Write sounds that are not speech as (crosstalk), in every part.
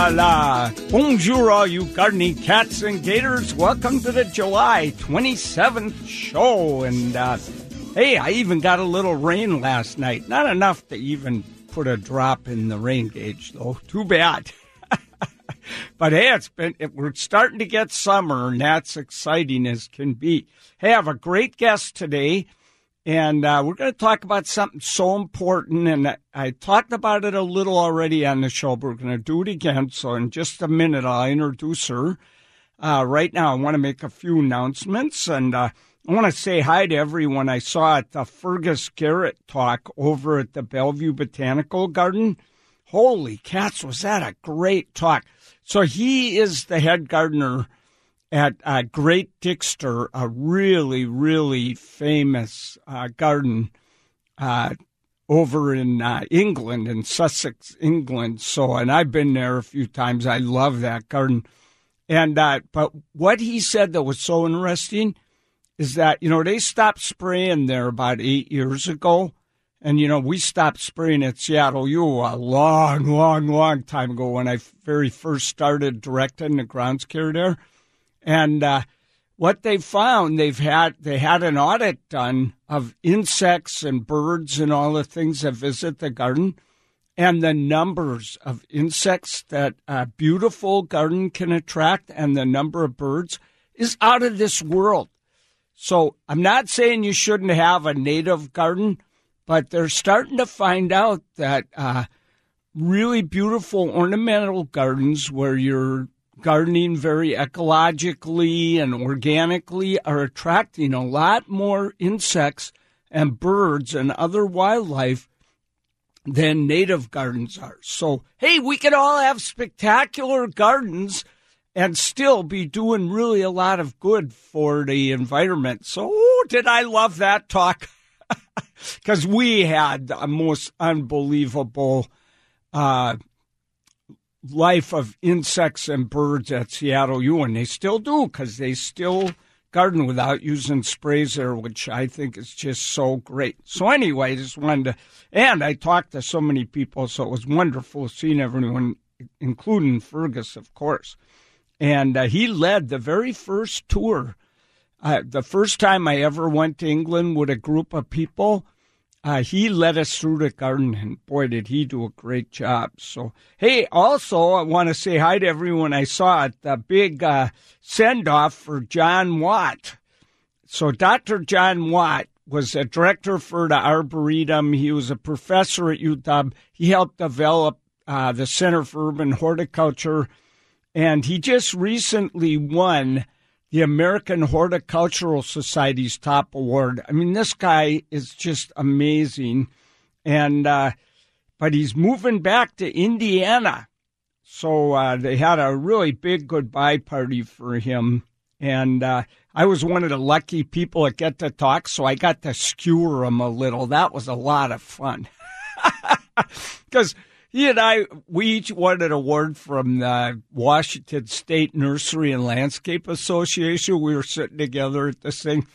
la la. Bonjour, all you gardening cats and gators. Welcome to the July 27th show. And uh, hey, I even got a little rain last night. Not enough to even put a drop in the rain gauge, though. Too bad. (laughs) but hey, it's been it, we're starting to get summer, and that's exciting as can be. Hey, I have a great guest today. And uh, we're going to talk about something so important. And I talked about it a little already on the show, but we're going to do it again. So, in just a minute, I'll introduce her. Uh, right now, I want to make a few announcements. And uh, I want to say hi to everyone I saw at the Fergus Garrett talk over at the Bellevue Botanical Garden. Holy cats, was that a great talk! So, he is the head gardener at uh, Great Dixter, a really, really famous uh, garden uh, over in uh, England, in Sussex, England. So, and I've been there a few times. I love that garden. And uh, but what he said that was so interesting is that you know they stopped spraying there about eight years ago, and you know we stopped spraying at Seattle U a long, long, long time ago when I very first started directing the grounds care there and uh, what they found, they've had they had an audit done of insects and birds and all the things that visit the garden, and the numbers of insects that a beautiful garden can attract, and the number of birds is out of this world. So I'm not saying you shouldn't have a native garden, but they're starting to find out that uh, really beautiful ornamental gardens where you're gardening very ecologically and organically are attracting a lot more insects and birds and other wildlife than native gardens are. So, hey, we could all have spectacular gardens and still be doing really a lot of good for the environment. So, did I love that talk? (laughs) Because we had a most unbelievable uh, life of insects and birds at Seattle U, and they still do because they still garden without using sprays there, which I think is just so great. So anyway, I just wanted to, and I talked to so many people, so it was wonderful seeing everyone, including Fergus, of course. And uh, he led the very first tour. Uh, the first time I ever went to England with a group of people, uh, he led us through the garden, and boy, did he do a great job. So, hey, also, I want to say hi to everyone I saw at the big uh, send off for John Wott. So, Dr. John Wott was a director for the Arboretum. He was a professor at UW. He helped develop uh, the Center for Urban Horticulture, and he just recently won the American Horticultural Society's top award. I mean, this guy is just amazing, and uh, but he's moving back to Indiana, so uh, they had a really big goodbye party for him, and uh, I was one of the lucky people that get to talk, so I got to skewer him a little. That was a lot of fun (laughs) because. He and I, we each won an award from the Washington State Nursery and Landscape Association. We were sitting together at this thing,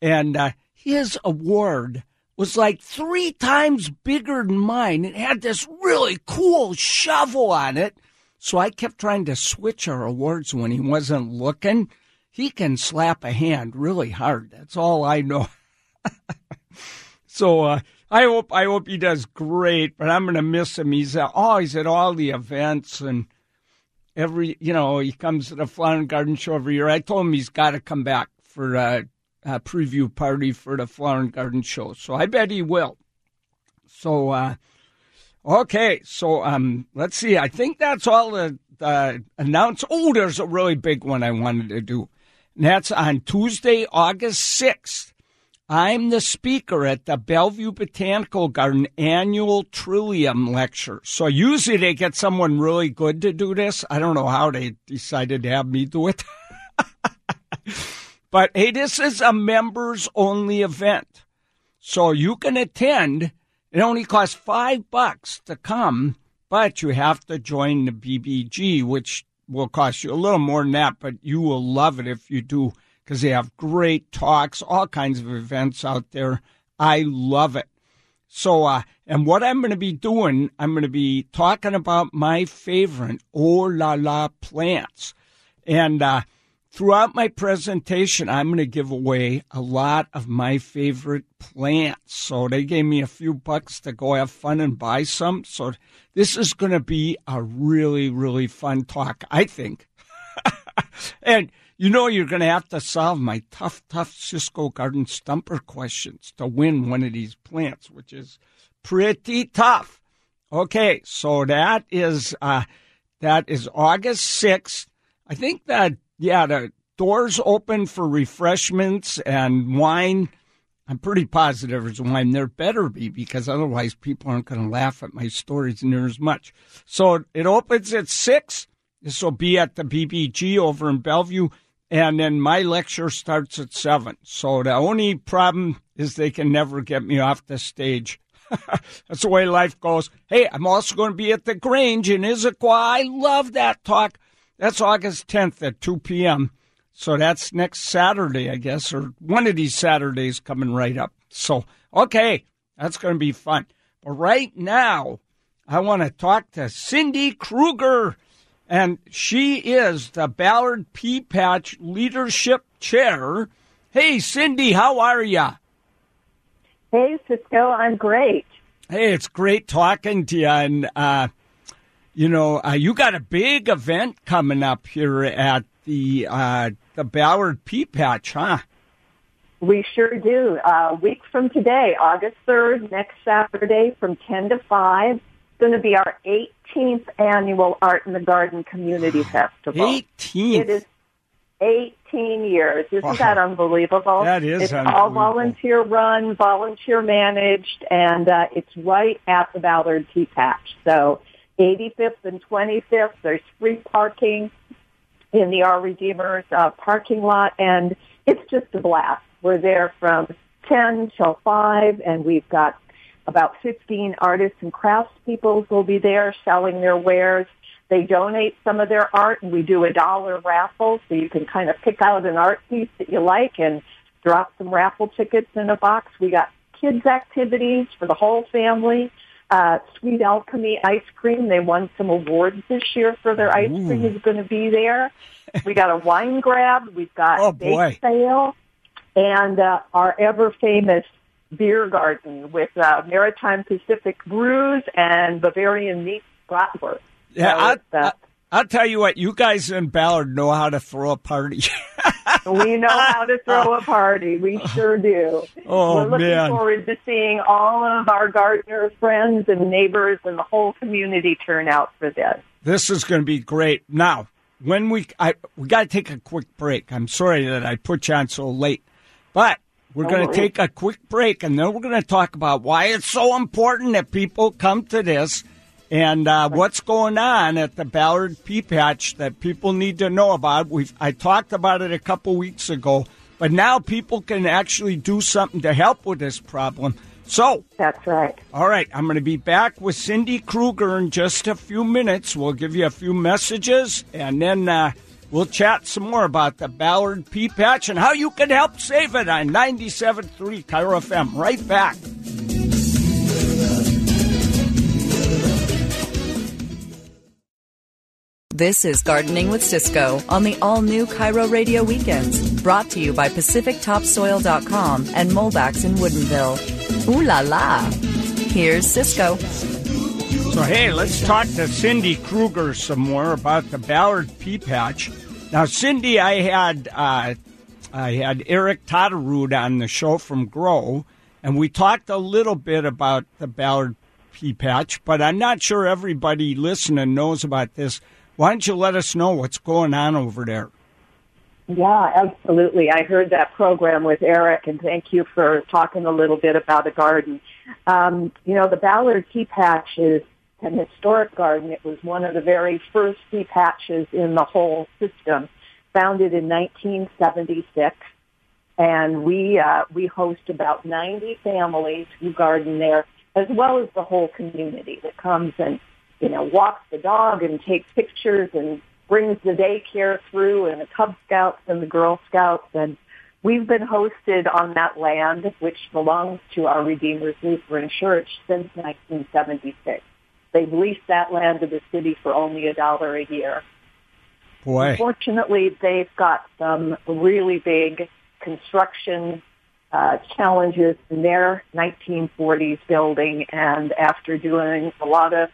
and uh, his award was like three times bigger than mine. It had this really cool shovel on it. So I kept trying to switch our awards when he wasn't looking. He can slap a hand really hard. That's all I know. (laughs) so, uh, I hope I hope he does great, but I'm going to miss him. He's at, oh, at all the events and every you know he comes to the Flower and Garden Show every year. I told him he's got to come back for a, a, preview party for the Flower and Garden Show, so I bet he will. So, uh, okay, so um, let's see. I think that's all the, the announce. Oh, there's a really big one I wanted to do. And that's on Tuesday, August sixth. I'm the speaker at the Bellevue Botanical Garden annual Trillium lecture. So usually they get someone really good to do this. I don't know how they decided to have me do it. (laughs) but hey, this is a members only event. So you can attend. It only costs five bucks to come, but you have to join the BBG, which will cost you a little more than that, but you will love it if you do because they have great talks, all kinds of events out there. I love it. So, uh, and what I'm going to be doing, I'm going to be talking about my favorite oh la la plants. And, uh, throughout my presentation, I'm going to give away a lot of my favorite plants. So they gave me a few bucks to go have fun and buy some. So this is going to be a really, really fun talk, I think. (laughs) and you know you're going to have to solve my tough, tough Ciscoe Garden Stumper questions to win one of these plants, which is pretty tough. Okay, so that is uh, that is August sixth. I think that yeah, the doors open for refreshments and wine. I'm pretty positive there's wine. There better be because otherwise people aren't going to laugh at my stories near as much. So it opens at six. This will be at the BBG over in Bellevue and then my lecture starts at seven. So the only problem is they can never get me off the stage. (laughs) That's the way life goes. Hey, I'm also going to be at the Grange in Issaquah. I love that talk. That's August 10th at 2 p.m. So that's next Saturday, I guess, or one of these Saturdays coming right up. So, okay, that's going to be fun. But right now, I want to talk to Cindy Krueger and she is the Ballard Pea Patch Leadership Chair. Hey, Cindy, how are you? Hey, Ciscoe, I'm great. Hey, it's great talking to you. And, uh, you know, uh, you got a big event coming up here at the uh, the Ballard Pea Patch, huh? We sure do. A week from today, August 3rd, next Saturday from 10 to 5 going to be our 18th annual Art in the Garden Community (sighs) Festival. 18th? It is 18 years. Isn't wow. that unbelievable? That is It's all volunteer run, volunteer managed, and uh, it's right at the Ballard Pea Patch. So 85th and 25th, there's free parking in the Our Redeemers uh, parking lot, and it's just a blast. We're there from 10 till 5, and we've got about 15 artists and craftspeople will be there selling their wares. They donate some of their art and we do a dollar raffle so you can kind of pick out an art piece that you like and drop some raffle tickets in a box. We got kids activities for the whole family. Uh, Sweet Alchemy ice cream. They won some awards this year for their ice Ooh. cream is going to be there. We got a wine grab. We've got oh, bake sale and uh, our ever famous beer garden with uh, Maritime Pacific brews and Bavarian meat bratwurst. Yeah, so I, I, I'll tell you what, you guys in Ballard know how to throw a party. (laughs) we know how to throw a party. We sure do. (laughs) Oh, We're looking man. forward to seeing all of our gardener friends and neighbors and the whole community turn out for this. This is going to be great. Now, when we I we got to take a quick break. I'm sorry that I put you on so late, but we're going to take a quick break and then we're going to talk about why it's so important that people come to this and uh, what's going on at the Ballard Pea Patch that people need to know about. We've, I talked about it a couple weeks ago, but now people can actually do something to help with this problem. So that's right. All right, I'm going to be back with Cindy Krueger in just a few minutes. We'll give you a few messages and then. Uh, We'll chat some more about the Ballard Pea Patch and how you can help save it on 97.3 KIRO FM. Right back. This is Gardening with Ciscoe on the all new KIRO Radio Weekends, brought to you by PacificTopsoil.com and Molbak's in Woodinville. Ooh la la! Here's Ciscoe. So, hey, let's talk to Cindy Krueger some more about the Ballard Pea Patch. Now, Cindy, I had uh, I had Eric Todderud on the show from Grow, and we talked a little bit about the Ballard pea patch, but I'm not sure everybody listening knows about this. Why don't you let us know what's going on over there? Yeah, absolutely. I heard that program with Eric, and thank you for talking a little bit about the garden. Um, you know, the Ballard Pea Patch is an historic garden. It was one of the very first pea patches in the whole system, founded in 1976. And we, uh, we host about 90 families who garden there, as well as the whole community that comes and, you know, walks the dog and takes pictures and brings the daycare through and the Cub Scouts and the Girl Scouts. And we've been hosted on that land, which belongs to our Redeemer's Lutheran Church since 1976. They've leased that land to the city for only a dollar a year. Boy. Unfortunately, they've got some really big construction uh, challenges in their 1940s building, and after doing a lot of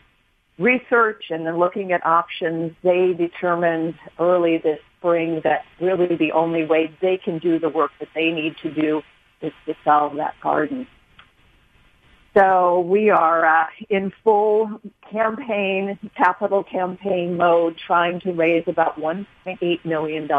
research and then looking at options, they determined early this spring that really the only way they can do the work that they need to do is to solve that garden. So we are uh, in full campaign, capital campaign mode, trying to raise about $1.8 million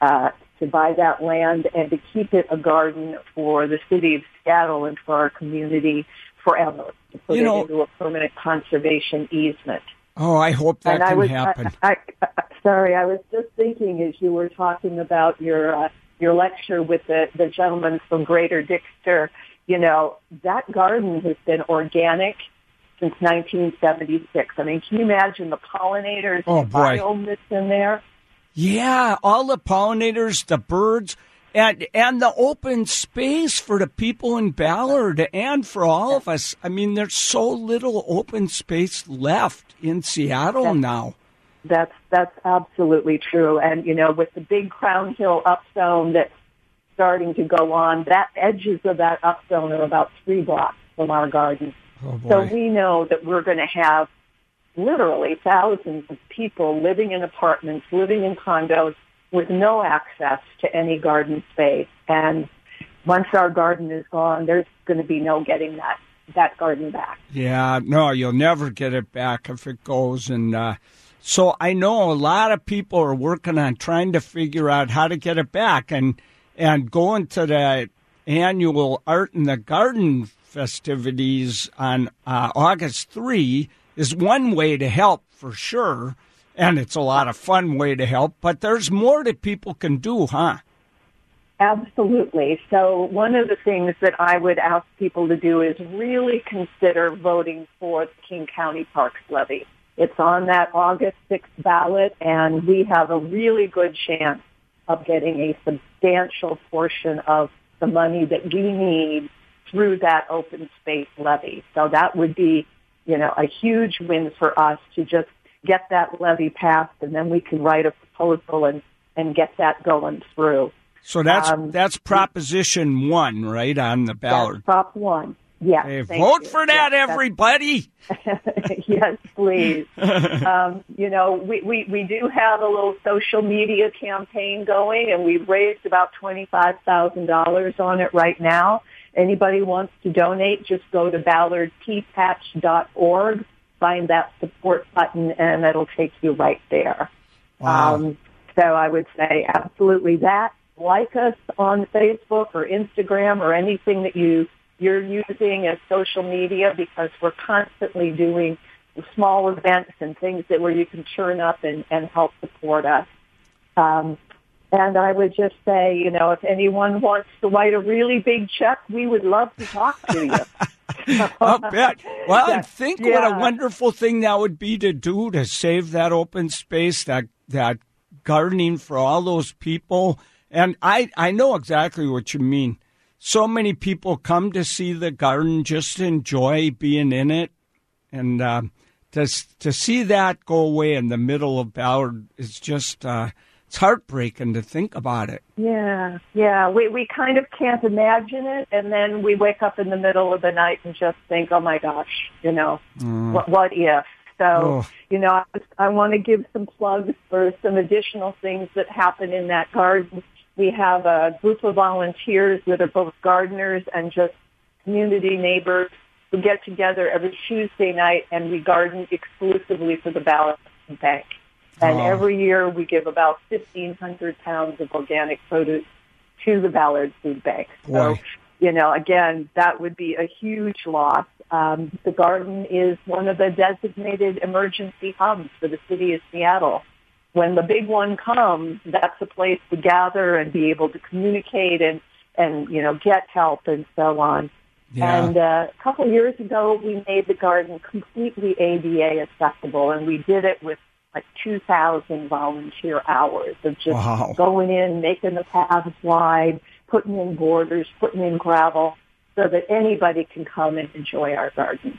uh, to buy that land and to keep it a garden for the city of Seattle and for our community forever, to put You know- it into a permanent conservation easement. Oh, I hope that and I can was, happen. I, I, I, sorry, I was just thinking as you were talking about your uh, your lecture with the the gentleman from Greater Dixter. You know that garden has been organic since 1976. I mean, can you imagine the pollinators, Oh, the biome that's in there? Yeah, all the pollinators, the birds, and and the open space for the people in Ballard and for all of us. I mean, there's so little open space left in Seattle now. That's that's absolutely true. And you know, with the big Crown Hill upzone that's starting to go on, that edges of that up upzone are about three blocks from our garden. Oh So we know that we're going to have literally thousands of people living in apartments, living in condos with no access to any garden space. And once our garden is gone, there's going to be no getting that that garden back. Yeah, no, you'll never get it back if it goes. And uh, so I know a lot of people are working on trying to figure out how to get it back. And and going to the annual Art in the Garden festivities on uh, August three is one way to help for sure. And it's a lot of fun way to help. But there's more that people can do, huh? Absolutely. So one of the things that I would ask people to do is really consider voting for the King County Parks levy. It's on that August 6th ballot and we have a really good chance of getting a substantial portion of the money that we need through that open space levy. So that would be, you know, a huge win for us to just get that levy passed and then we can write a proposal and, and get that going through. So that's Um, that's Proposition One, right on the ballot. That's Prop one. Yes. Hey, vote you. for that, Yes, everybody. (laughs) (laughs) yes, please. (laughs) um, you know, we, we, we do have a little social media campaign going, and we've raised about $25,000 on it right now. Anybody wants to donate, just go to ballardpeapatch.org, find that support button, and it'll take you right there. Wow. Um, so I would say absolutely that. Like us on Facebook or Instagram or anything that you you're using as social media because we're constantly doing small events and things that where you can turn up and, and help support us. Um, and I would just say, you know, if anyone wants to write a really big check, we would love to talk to you. (laughs) I'll bet. Well, (laughs) Yeah. and think what a wonderful thing that would be to do to save that open space, that that gardening for all those people. And I I know exactly what you mean. So many people come to see the garden, just enjoy being in it, and uh, to to see that go away in the middle of Ballard is just uh, it's heartbreaking to think about it. Yeah, yeah. We we kind of can't imagine it, and then we wake up in the middle of the night and just think, "Oh my gosh, you know, what what if?" So, Oh. you know, I, I want to give some plugs for some additional things that happen in that garden. We have a group of volunteers that are both gardeners and just community neighbors who get together every Tuesday night and we garden exclusively for the Ballot Bank. And Oh. every year we give about 1,500 pounds of organic produce to the Ballard Food Bank. So, you know, again, that would be a huge loss. Um, the garden is one of the designated emergency hubs for the city of Seattle. When the big one comes, that's a place to gather and be able to communicate and, and you know, get help and so on. Yeah. And uh, a couple of years ago, we made the garden completely ADA accessible, and we did it with like 2,000 volunteer hours of just Wow. going in, making the paths wide, putting in borders, putting in gravel, so that anybody can come and enjoy our garden.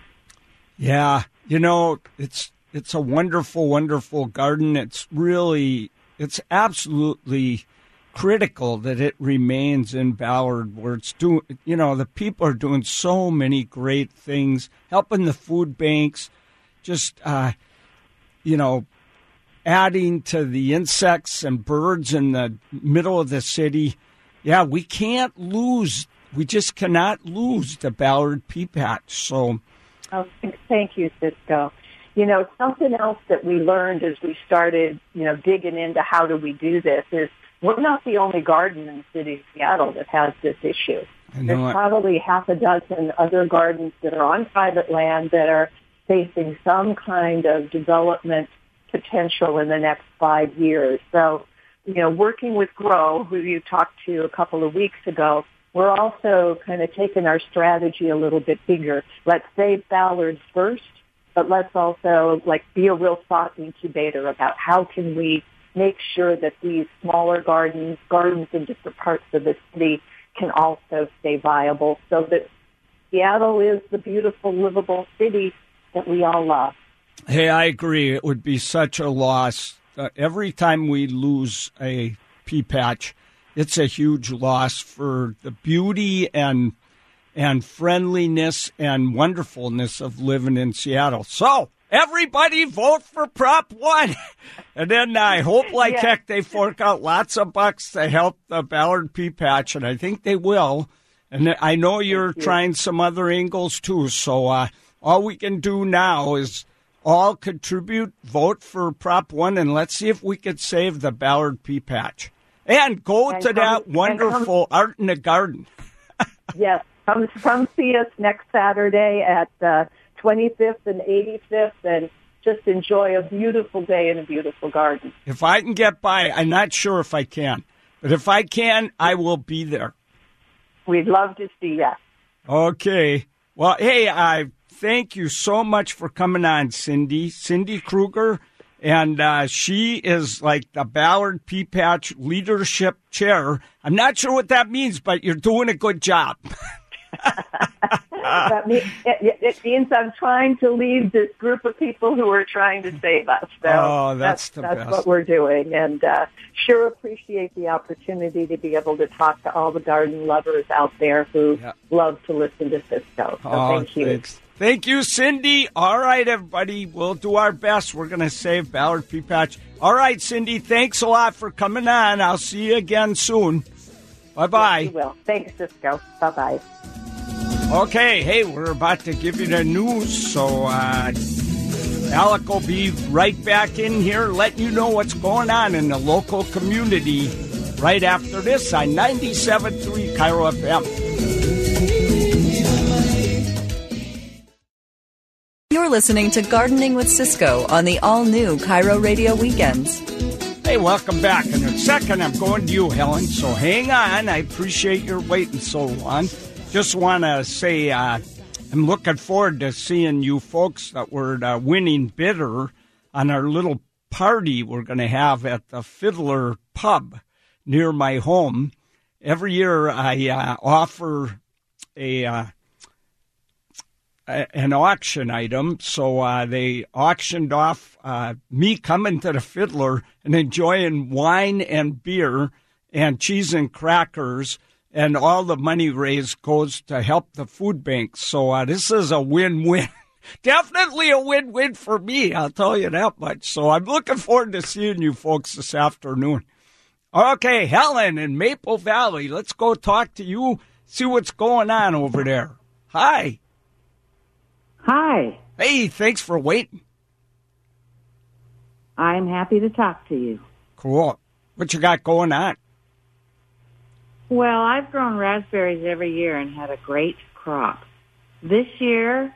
Yeah, you know, it's it's a wonderful, wonderful garden. It's really, it's absolutely critical that it remains in Ballard, where it's doing. You know, the people are doing so many great things, helping the food banks, just uh, you know, adding to the insects and birds in the middle of the city. Yeah, we can't lose. We just cannot lose the Ballard pea patch. So. Oh, thank you, Ciscoe. You know, something else that we learned as we started, you know, digging into how do we do this is we're not the only garden in the city of Seattle that has this issue. There's probably half a dozen other gardens that are on private land that are facing some kind of development potential in the next five years. So, you know, working with Grow, who you talked to a couple of weeks ago, we're also kind of taking our strategy a little bit bigger. Let's save Ballard first, but let's also like be a real thought incubator about how can we make sure that these smaller gardens, gardens in different parts of the city can also stay viable so that Seattle is the beautiful, livable city that we all love. Hey, I agree. It would be such a loss. Uh, every time we lose a pea patch, it's a huge loss for the beauty and and friendliness and wonderfulness of living in Seattle. So everybody vote for Prop One, (laughs) and then I hope like Yeah. heck they fork out lots of bucks to help the Ballard pea patch, and I think they will. And I know you're you. trying some other angles too. So uh, all we can do now is all contribute, vote for Prop One, and let's see if we could save the Ballard pea patch. And go And to come- that wonderful art in the garden. (laughs) Yes, come come see us next Saturday at uh, 25th and 85th, and just enjoy a beautiful day in a beautiful garden. If I can get by, I'm not sure if I can, but if I can, I will be there. We'd love to see you. Okay. Well, hey, I thank you so much for coming on, Cindy. Cindy Krueger. And uh, she is like the Ballard Pea Patch Leadership Chair. I'm not sure what that means, but you're doing a good job. (laughs) that mean, it, it means I'm trying to lead this group of people who are trying to save us. So Oh, that's the that's best. what we're doing, and uh, sure appreciate the opportunity to be able to talk to all the garden lovers out there who Yeah. love to listen to Ciscoe. So Oh, thank you. Thanks. Thank you, Cindy. All right, everybody. We'll do our best. We're going to save Ballard Pea Patch. All right, Cindy. Thanks a lot for coming on. I'll see you again soon. Bye You bye. will. Thanks, Ciscoe. Bye bye. Okay, hey, we're about to give you the news, so uh, Alec will be right back in here letting you know what's going on in the local community right after this on 97.3 KIRO FM. You're listening to Gardening with Ciscoe on the all new KIRO Radio Weekends. Hey, welcome back. In a second, I'm going to you, Helen, so hang on. I appreciate your waiting so long. Just want to say uh, I'm looking forward to seeing you folks that were the winning bidder on our little party we're going to have at the Fiddler Pub near my home. Every year, I uh, offer a. Uh, a- an auction item. So uh, they auctioned off uh, me coming to the Fiddler and enjoying wine and beer and cheese and crackers. And all the money raised goes to help the food banks. So uh, this is a win win. (laughs) Definitely a win win for me, I'll tell you that much. So I'm looking forward to seeing you folks this afternoon. Okay, Helen in Maple Valley, let's go talk to you, see what's going on over there. Hi. Hi, Hey, thanks for waiting. I'm happy to talk to you. Cool. What you got going on? Well, I've grown raspberries every year and had a great crop. This year,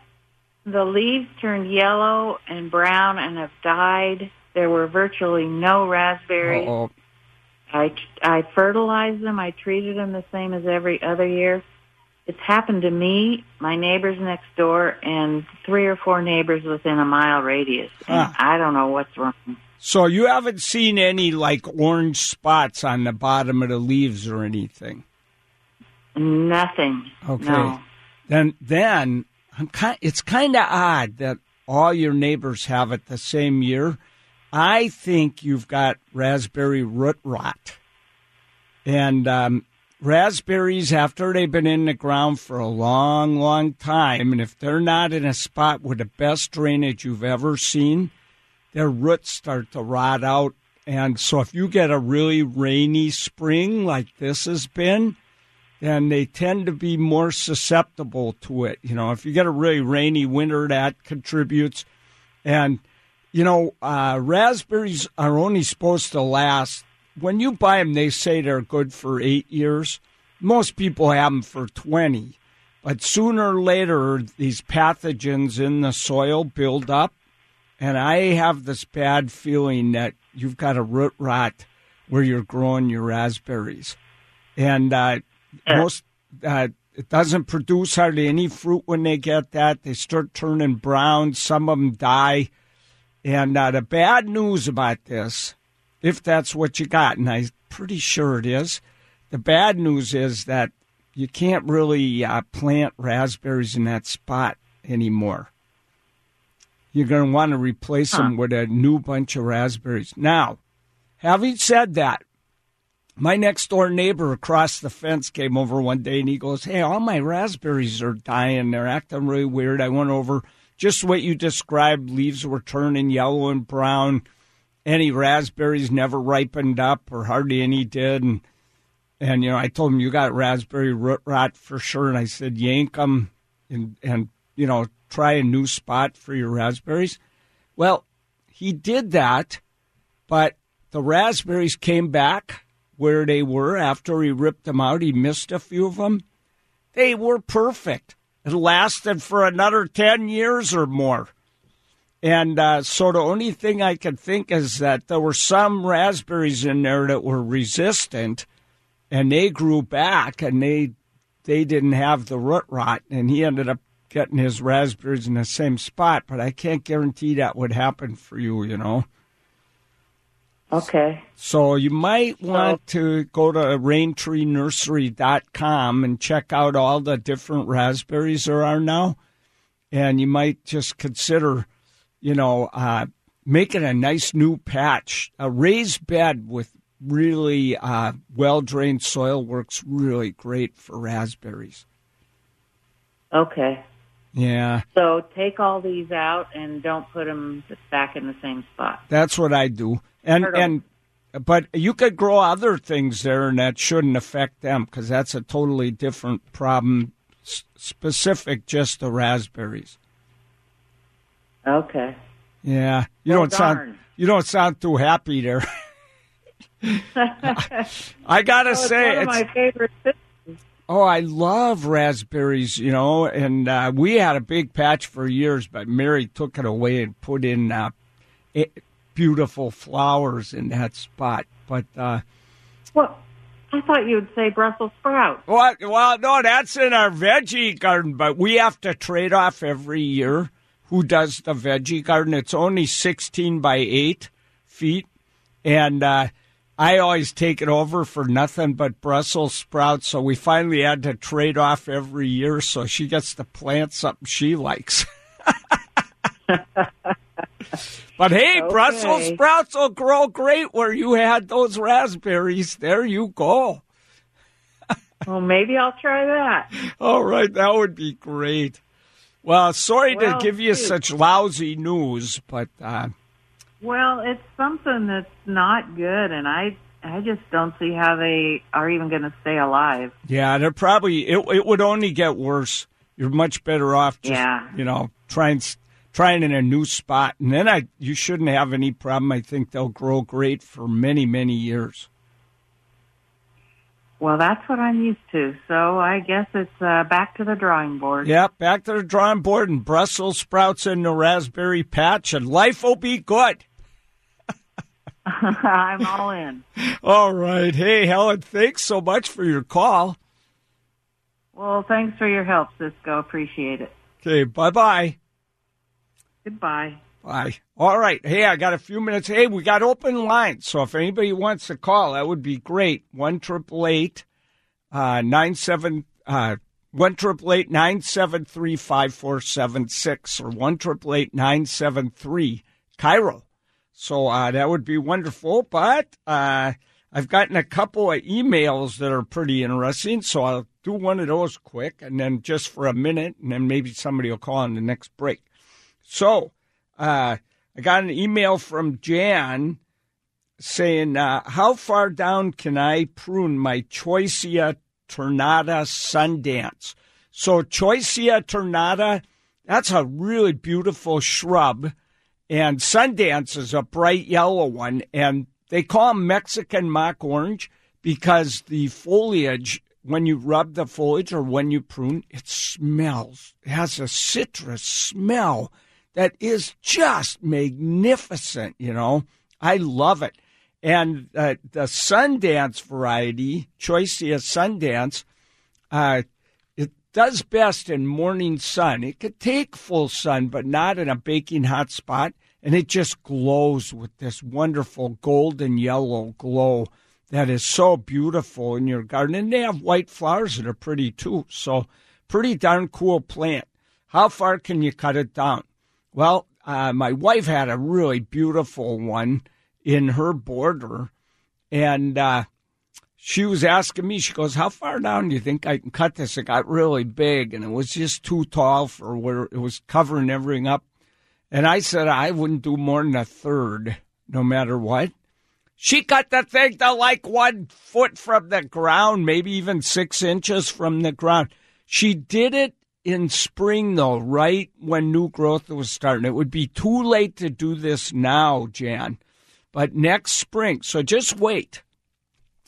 the leaves turned yellow and brown and have died. There were virtually no raspberries. Uh-oh. I I fertilized them. I treated them the same as every other year, it's happened to me, my neighbors next door, and three or four neighbors within a mile radius. And Huh. I don't know what's wrong. So you haven't seen any like orange spots on the bottom of the leaves or anything. Nothing. Okay. No. Then then I'm kind it's kind of odd that all your neighbors have it the same year. I think you've got raspberry root rot. And um, raspberries, after they've been in the ground for a long, long time, and if they're not in a spot with the best drainage you've ever seen, their roots start to rot out. And so if you get a really rainy spring like this has been, then they tend to be more susceptible to it. You know, if you get a really rainy winter, that contributes. And, you know, uh, raspberries are only supposed to last. When you buy them, they say they're good for eight years. Most people have them for 20. But sooner or later, these pathogens in the soil build up. And I have this bad feeling that you've got a root rot where you're growing your raspberries. And uh, most uh, it doesn't produce hardly any fruit when they get that. They start turning brown. Some of them die. And uh, the bad news about this, if that's what you got, and I'm pretty sure it is, the bad news is that you can't really uh, plant raspberries in that spot anymore. You're going to want to replace them with a new bunch of raspberries. Now, having said that, my next door neighbor across the fence came over one day and he goes, Hey, all my raspberries are dying. They're acting really weird. I went over just what you described. Leaves were turning yellow and brown. Any raspberries never ripened up or hardly any did. And, and you know, I told him, You got raspberry root rot for sure. And I said, Yank them and, and, you know, try a new spot for your raspberries. Well, he did that, but the raspberries came back where they were after he ripped them out. He missed a few of them. They were perfect. It lasted for another 10 years or more. And uh, so the only thing I could think is that there were some raspberries in there that were resistant and they grew back and they they didn't have the root rot and he ended up getting his raspberries in the same spot but i can't guarantee that would happen for you you know Okay. so you might want to go to raintreenursery.com and check out all the different raspberries there are now and you might just consider you know uh, making a nice new patch a raised bed with really uh, well drained soil works really great for raspberries Okay. Yeah So take all these out and don't put them back in the same spot. That's what I do. And of and but you could grow other things there, and that shouldn't affect them because that's a totally different problem, s- specific just to raspberries. Okay. Yeah, you Well, don't sound you don't sound too happy there. (laughs) (laughs) I gotta it's say, one of it's- my favorite. Oh, I love raspberries, you know, and uh, we had a big patch for years, but Mary took it away and put in uh, it, beautiful flowers in that spot. But uh, Well, I thought you would say Brussels sprouts. what? Well, no, that's in our veggie garden, but we have to trade off every year. Who does the veggie garden? It's only sixteen by eight feet, and uh, I always take it over for nothing but Brussels sprouts. So we finally had to trade off every year, so she gets to plant something she likes. (laughs) but hey, (laughs) Brussels sprouts will grow great where you had those raspberries. There you go. Well, maybe I'll try that. (laughs) All right, that would be great. Well, sorry Well, to give you such lousy news, but uh, Well, it's something that's not good, and I I just don't see how they are even going to stay alive. yeah, they're probably it. It would only get worse. You're much better off just Yeah. you know trying trying in a new spot, and then I you shouldn't have any problem. I think they'll grow great for many many years. Well, that's what I'm used to, so I guess it's uh, back to the drawing board. Yep, back to the drawing board and Brussels sprouts in the raspberry patch, and life will be good. (laughs) I'm all in. All right, hey Helen, thanks so much for your call. Well, thanks for your help, Ciscoe. Appreciate it. Okay, bye bye. Goodbye. Bye. All right. Hey, I got a few minutes. Hey, we got open lines. So if anybody wants to call, that would be great. One triple eight uh nine seven uh one triple eight nine seven three five four seven six or one triple eight nine seven three KIRO. So uh that would be wonderful. But uh I've gotten a couple of emails that are pretty interesting, so I'll do one of those quick and then just for a minute and then maybe somebody will call on the next break. So uh, I got an email from Jan saying, uh, How far down can I prune my Choisya ternata Sundance? So, Choisya ternata, that's a really beautiful shrub. And Sundance is a bright yellow one. And they call them Mexican mock orange because the foliage, when you rub the foliage or when you prune, it smells. It has a citrus smell that is just magnificent, you know. I love it. And uh, the Sundance variety, Choisya Sundance, uh, does best in morning sun. It could take full sun, but not in a baking hot spot. And it just glows with this wonderful golden yellow glow that is so beautiful in your garden. And they have white flowers that are pretty too. So, pretty darn cool plant. How far can you cut it down? Well, uh, my wife had a really beautiful one in her border, and uh, she was asking me, she goes, How far down do you think I can cut this? It got really big, and it was just too tall for where it was covering everything up. And I said, I wouldn't do more than a third, no matter what. She cut the thing to like one foot from the ground, maybe even six inches from the ground. She did it in spring, though, right when new growth was starting. It would be too late to do this now, Jan, but next spring. So just wait.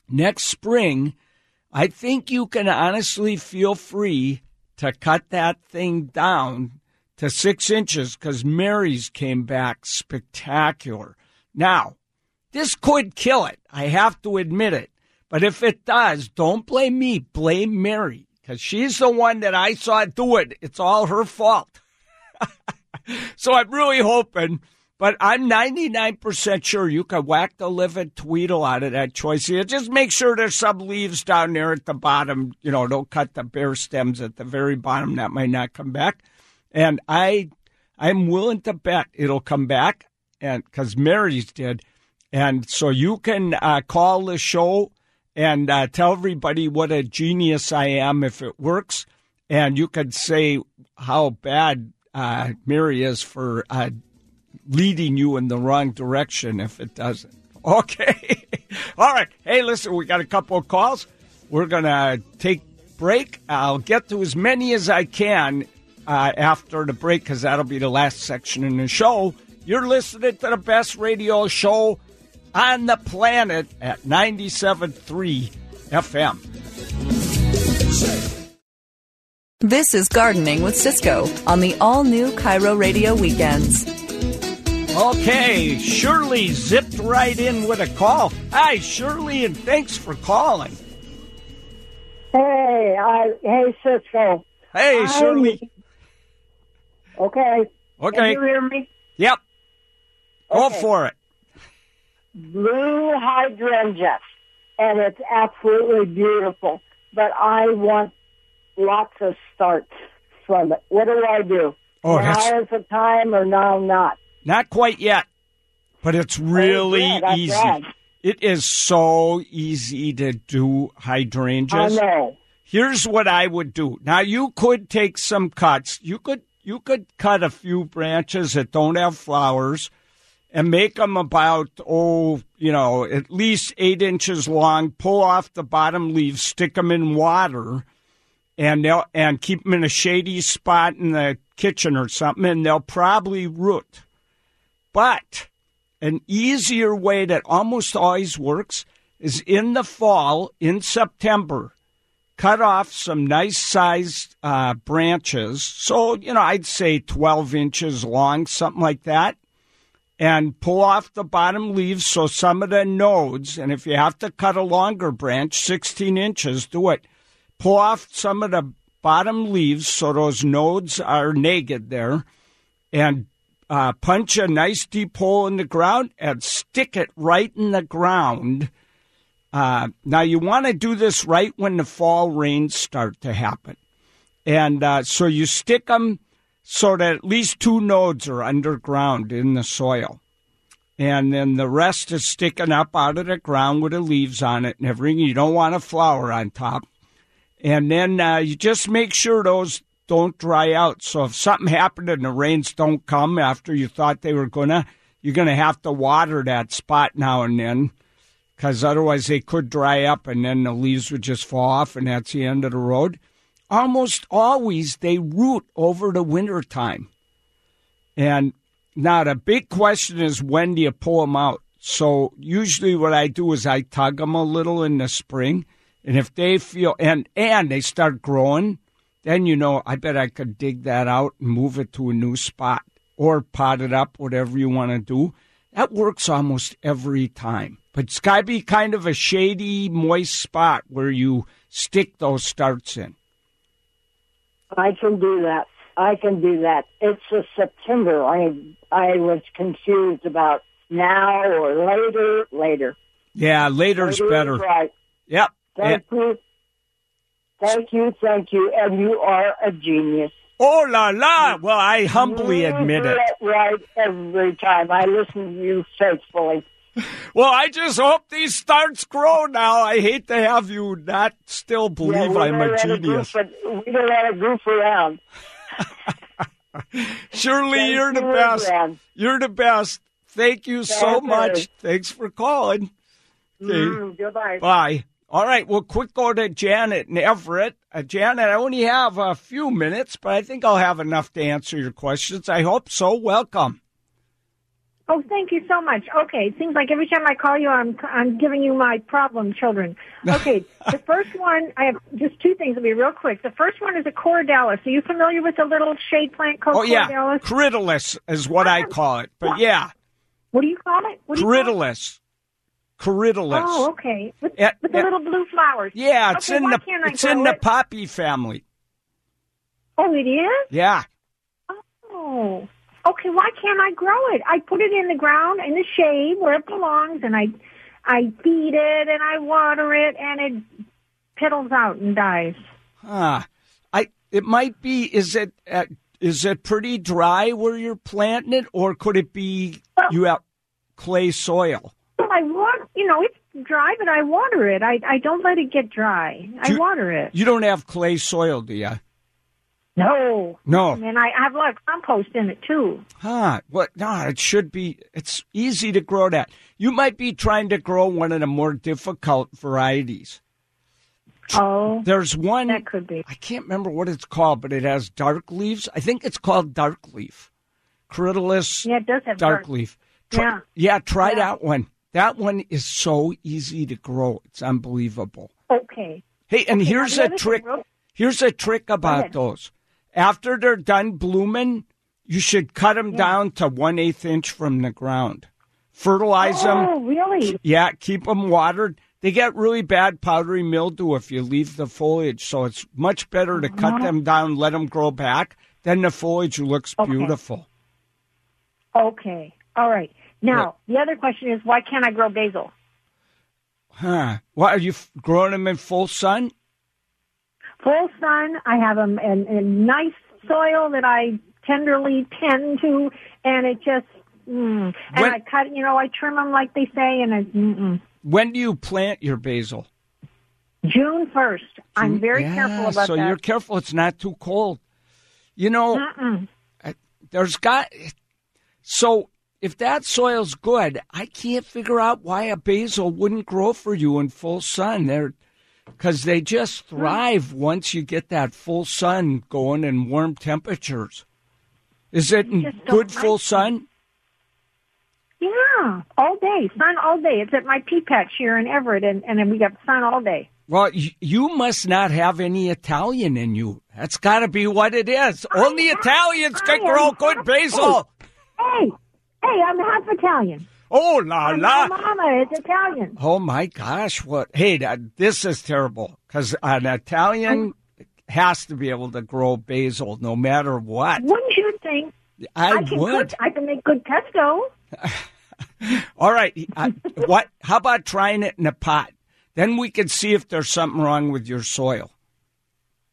Next spring, I think you can honestly feel free to cut that thing down to six inches because Mary's came back spectacular. Now, this could kill it. I have to admit it. But if it does, don't blame me. Blame Mary because she's the one that I saw do it. It's all her fault. (laughs) so I'm really hoping, but I'm 99% sure you can whack the livid tweedle out of that Choisya. Just make sure there's some leaves down there at the bottom. You know, don't cut the bare stems at the very bottom. That might not come back. And I, I'm willing to bet it'll come back, and because Mary's did. And so you can uh, call the show and uh, tell everybody what a genius I am if it works. And you could say how bad uh, Mary is for uh, leading you in the wrong direction if it doesn't. (laughs) Okay. All right. Hey, listen, we got a couple of calls. We're going to take break. I'll get to as many as I can uh, after the break because that'll be the last section in the show. You're listening to the best radio show on the planet at 97.3 FM. This is Gardening with Ciscoe on the all new KIRO Radio Weekends. Okay, Shirley zipped right in with a call. Hi, Shirley, and thanks for calling. Hey, I, hey, Ciscoe. Hey, I- Shirley. Okay. Okay. Can you hear me? Yep. Go Okay. for it. Blue hydrangea, and it's absolutely beautiful. But I want lots of starts from it. What do I do? Oh, now that's- is the time, or now not? Not quite yet, but it's oh, really yeah, easy. right. It is so easy to do hydrangeas. I know. Here's what I would do. Now you could take some cuts. You could you could cut a few branches that don't have flowers and make them about oh you know at least eight inches long. Pull off the bottom leaves, stick them in water, and they'll and keep them in a shady spot in the kitchen or something, and they'll probably root. But an easier way that almost always works is in the fall, in September, cut off some nice sized uh, branches. So, you know, I'd say 12 inches long, something like that. And pull off the bottom leaves so some of the nodes, and if you have to cut a longer branch, 16 inches, do it. pull off some of the bottom leaves so those nodes are naked there, and uh, punch a nice deep hole in the ground and stick it right in the ground. Uh, now, you want to do this right when the fall rains start to happen. And uh, so you stick them so that at least two nodes are underground in the soil. And then the rest is sticking up out of the ground with the leaves on it and everything. You don't want a flower on top. And then uh, you just make sure those don't dry out. So if something happened and the rains don't come after you thought they were going to, you're going to have to water that spot now and then because otherwise they could dry up and then the leaves would just fall off and that's the end of the road. Almost always they root over the winter time. And now the big question is when do you pull them out? So usually what I do is I tug them a little in the spring. And if they feel, and, and they start growing, then you know, I bet I could dig that out and move it to a new spot or pot it up, whatever you want to do. That works almost every time. But it's got to be kind of a shady, moist spot where you stick those starts in. I can do that. I can do that. It's a September. I I was confused about now or later. Later. Yeah, later's later better. Right. Yep. Thank you. Thank you. Thank you. And you are a genius. Oh la la! Well, I humbly you admit it. right every time. I listen to you faithfully. Well, I just hope these starts grow now. I hate to have you not still believe Yeah, I'm a genius. goof- we don't let it goof around. (laughs) Shirley, Thank you're the you, best. Ron. You're the best. Thank you so Okay. much. Thanks for calling. Okay. Mm, goodbye. Bye. All right, well, quick go to Janet and Everett. Uh, Janet, I only have a few minutes, but I think I'll have enough to answer your questions. I hope so. Welcome. Oh, thank you so much. Okay, it seems like every time I call you, I'm I'm giving you my problem children. Okay, (laughs) the first one, I have just two things. It'll be real quick. The first one is a cordalis. Are you familiar with the little shade plant called Oh, yeah. Corydalis is what I call it. But yeah, What do you call it? What do you call it? Corydalis. Oh, okay. With, Yeah, with the yeah. little blue flowers. Yeah, it's Okay, in the it's in grow the poppy family. Oh, it is. Yeah. Oh, okay. Why can't I grow it? I put it in the ground in the shade where it belongs, and I, I feed it and I water it, and it piddles out and dies. Huh. I it might be is it uh, is it pretty dry where you're planting it or could it be you have clay soil? Well, I want, you know, it's dry, but I water it. I I don't let it get dry. I You- water it. You don't have clay soil, do you? No, No. and I have a lot of compost in it too. Huh. What no, it should be it's easy to grow that. You might be trying to grow one of the more difficult varieties. Oh, There's one that could be. I can't remember what it's called, but it has dark leaves. I think it's called dark leaf. Corydalis Yeah, it does have dark dark- leaf. Try, Yeah. yeah, try Yeah. that one. That one is so easy to grow. It's unbelievable. Okay. Hey, and Okay, here's a trick. thing, Here's a trick about those. After they're done blooming, you should cut them down to one eighth inch from the ground. Fertilize them. Oh, really? Yeah, keep them watered. They get really bad powdery mildew if you leave the foliage, so it's much better to cut them down, let them grow back. Then the foliage looks Okay. beautiful. Okay. All right. Now, the other question is, why can't I grow basil? Huh? What are you f- growing them in full sun? Full sun. I have them in, in nice soil that I tenderly tend to, and it just. Mm. And When- I cut, you know, I trim them like they say, and mm-mm. When do you plant your basil? June first. I'm very Yeah, careful about so that. you're careful it's not too cold. You know, Mm-mm. there's got so if that soil's good, I can't figure out why a basil wouldn't grow for you in full sun. They're because they just hmm. thrive once you get that full sun going and warm temperatures. Is it in just don't good full like sun? Yeah, all day, sun all day. It's at my pea patch here in Everett, and and then we got sun all day. Well, y- you must not have any Italian in you. That's got to be what it is. Only Italians can grow good basil. Hey, hey, I'm half Italian. Oh la I'm la! my mama. It's Italian. Oh my gosh! What? Hey, that, this is terrible because an Italian has to be able to grow basil no matter what. Wouldn't you think? I, can would. cook. I can make good pesto. (laughs) All right. I, what? How about trying it in a pot? Then we can see if there's something wrong with your soil.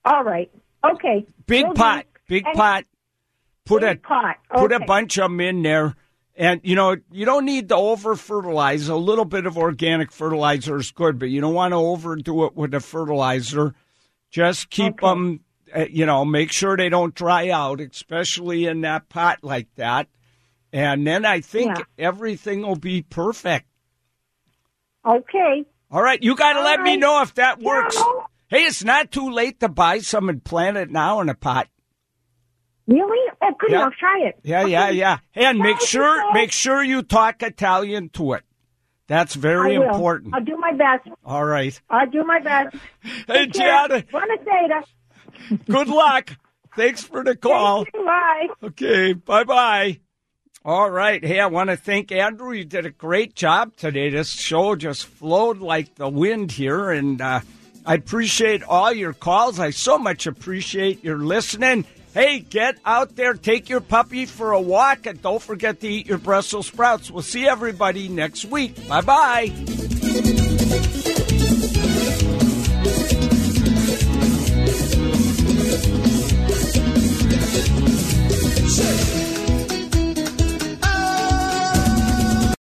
All right. Okay. Big Will do. pot. Big And- pot. Put Big a pot. put a bunch of them in there. And you know, you don't need to over fertilize. A little bit of organic fertilizer is good, but you don't want to overdo it with the fertilizer. Just keep Okay. them, uh, you know, make sure they don't dry out, especially in that pot like that. And then I think Yeah. everything will be perfect. Okay. All right, you got to let me know if that works. No. Hey, it's not too late to buy some and plant it now in a pot. Really? Oh, good. Yeah. I'll try it. Yeah, yeah, yeah. And make sure make sure you talk Italian to it. That's very important. I'll do my best. All right. I'll do my best. (laughs) Hey. Gianna, Buonasera. (laughs) good luck. Thanks for the call. Bye. Okay, bye bye. All right. Hey, I want to thank Andrew. You did a great job today. This show just flowed like the wind here, and uh, I appreciate all your calls. I so much appreciate your listening. Hey, get out there, take your puppy for a walk, and don't forget to eat your Brussels sprouts. We'll see everybody next week. Bye bye.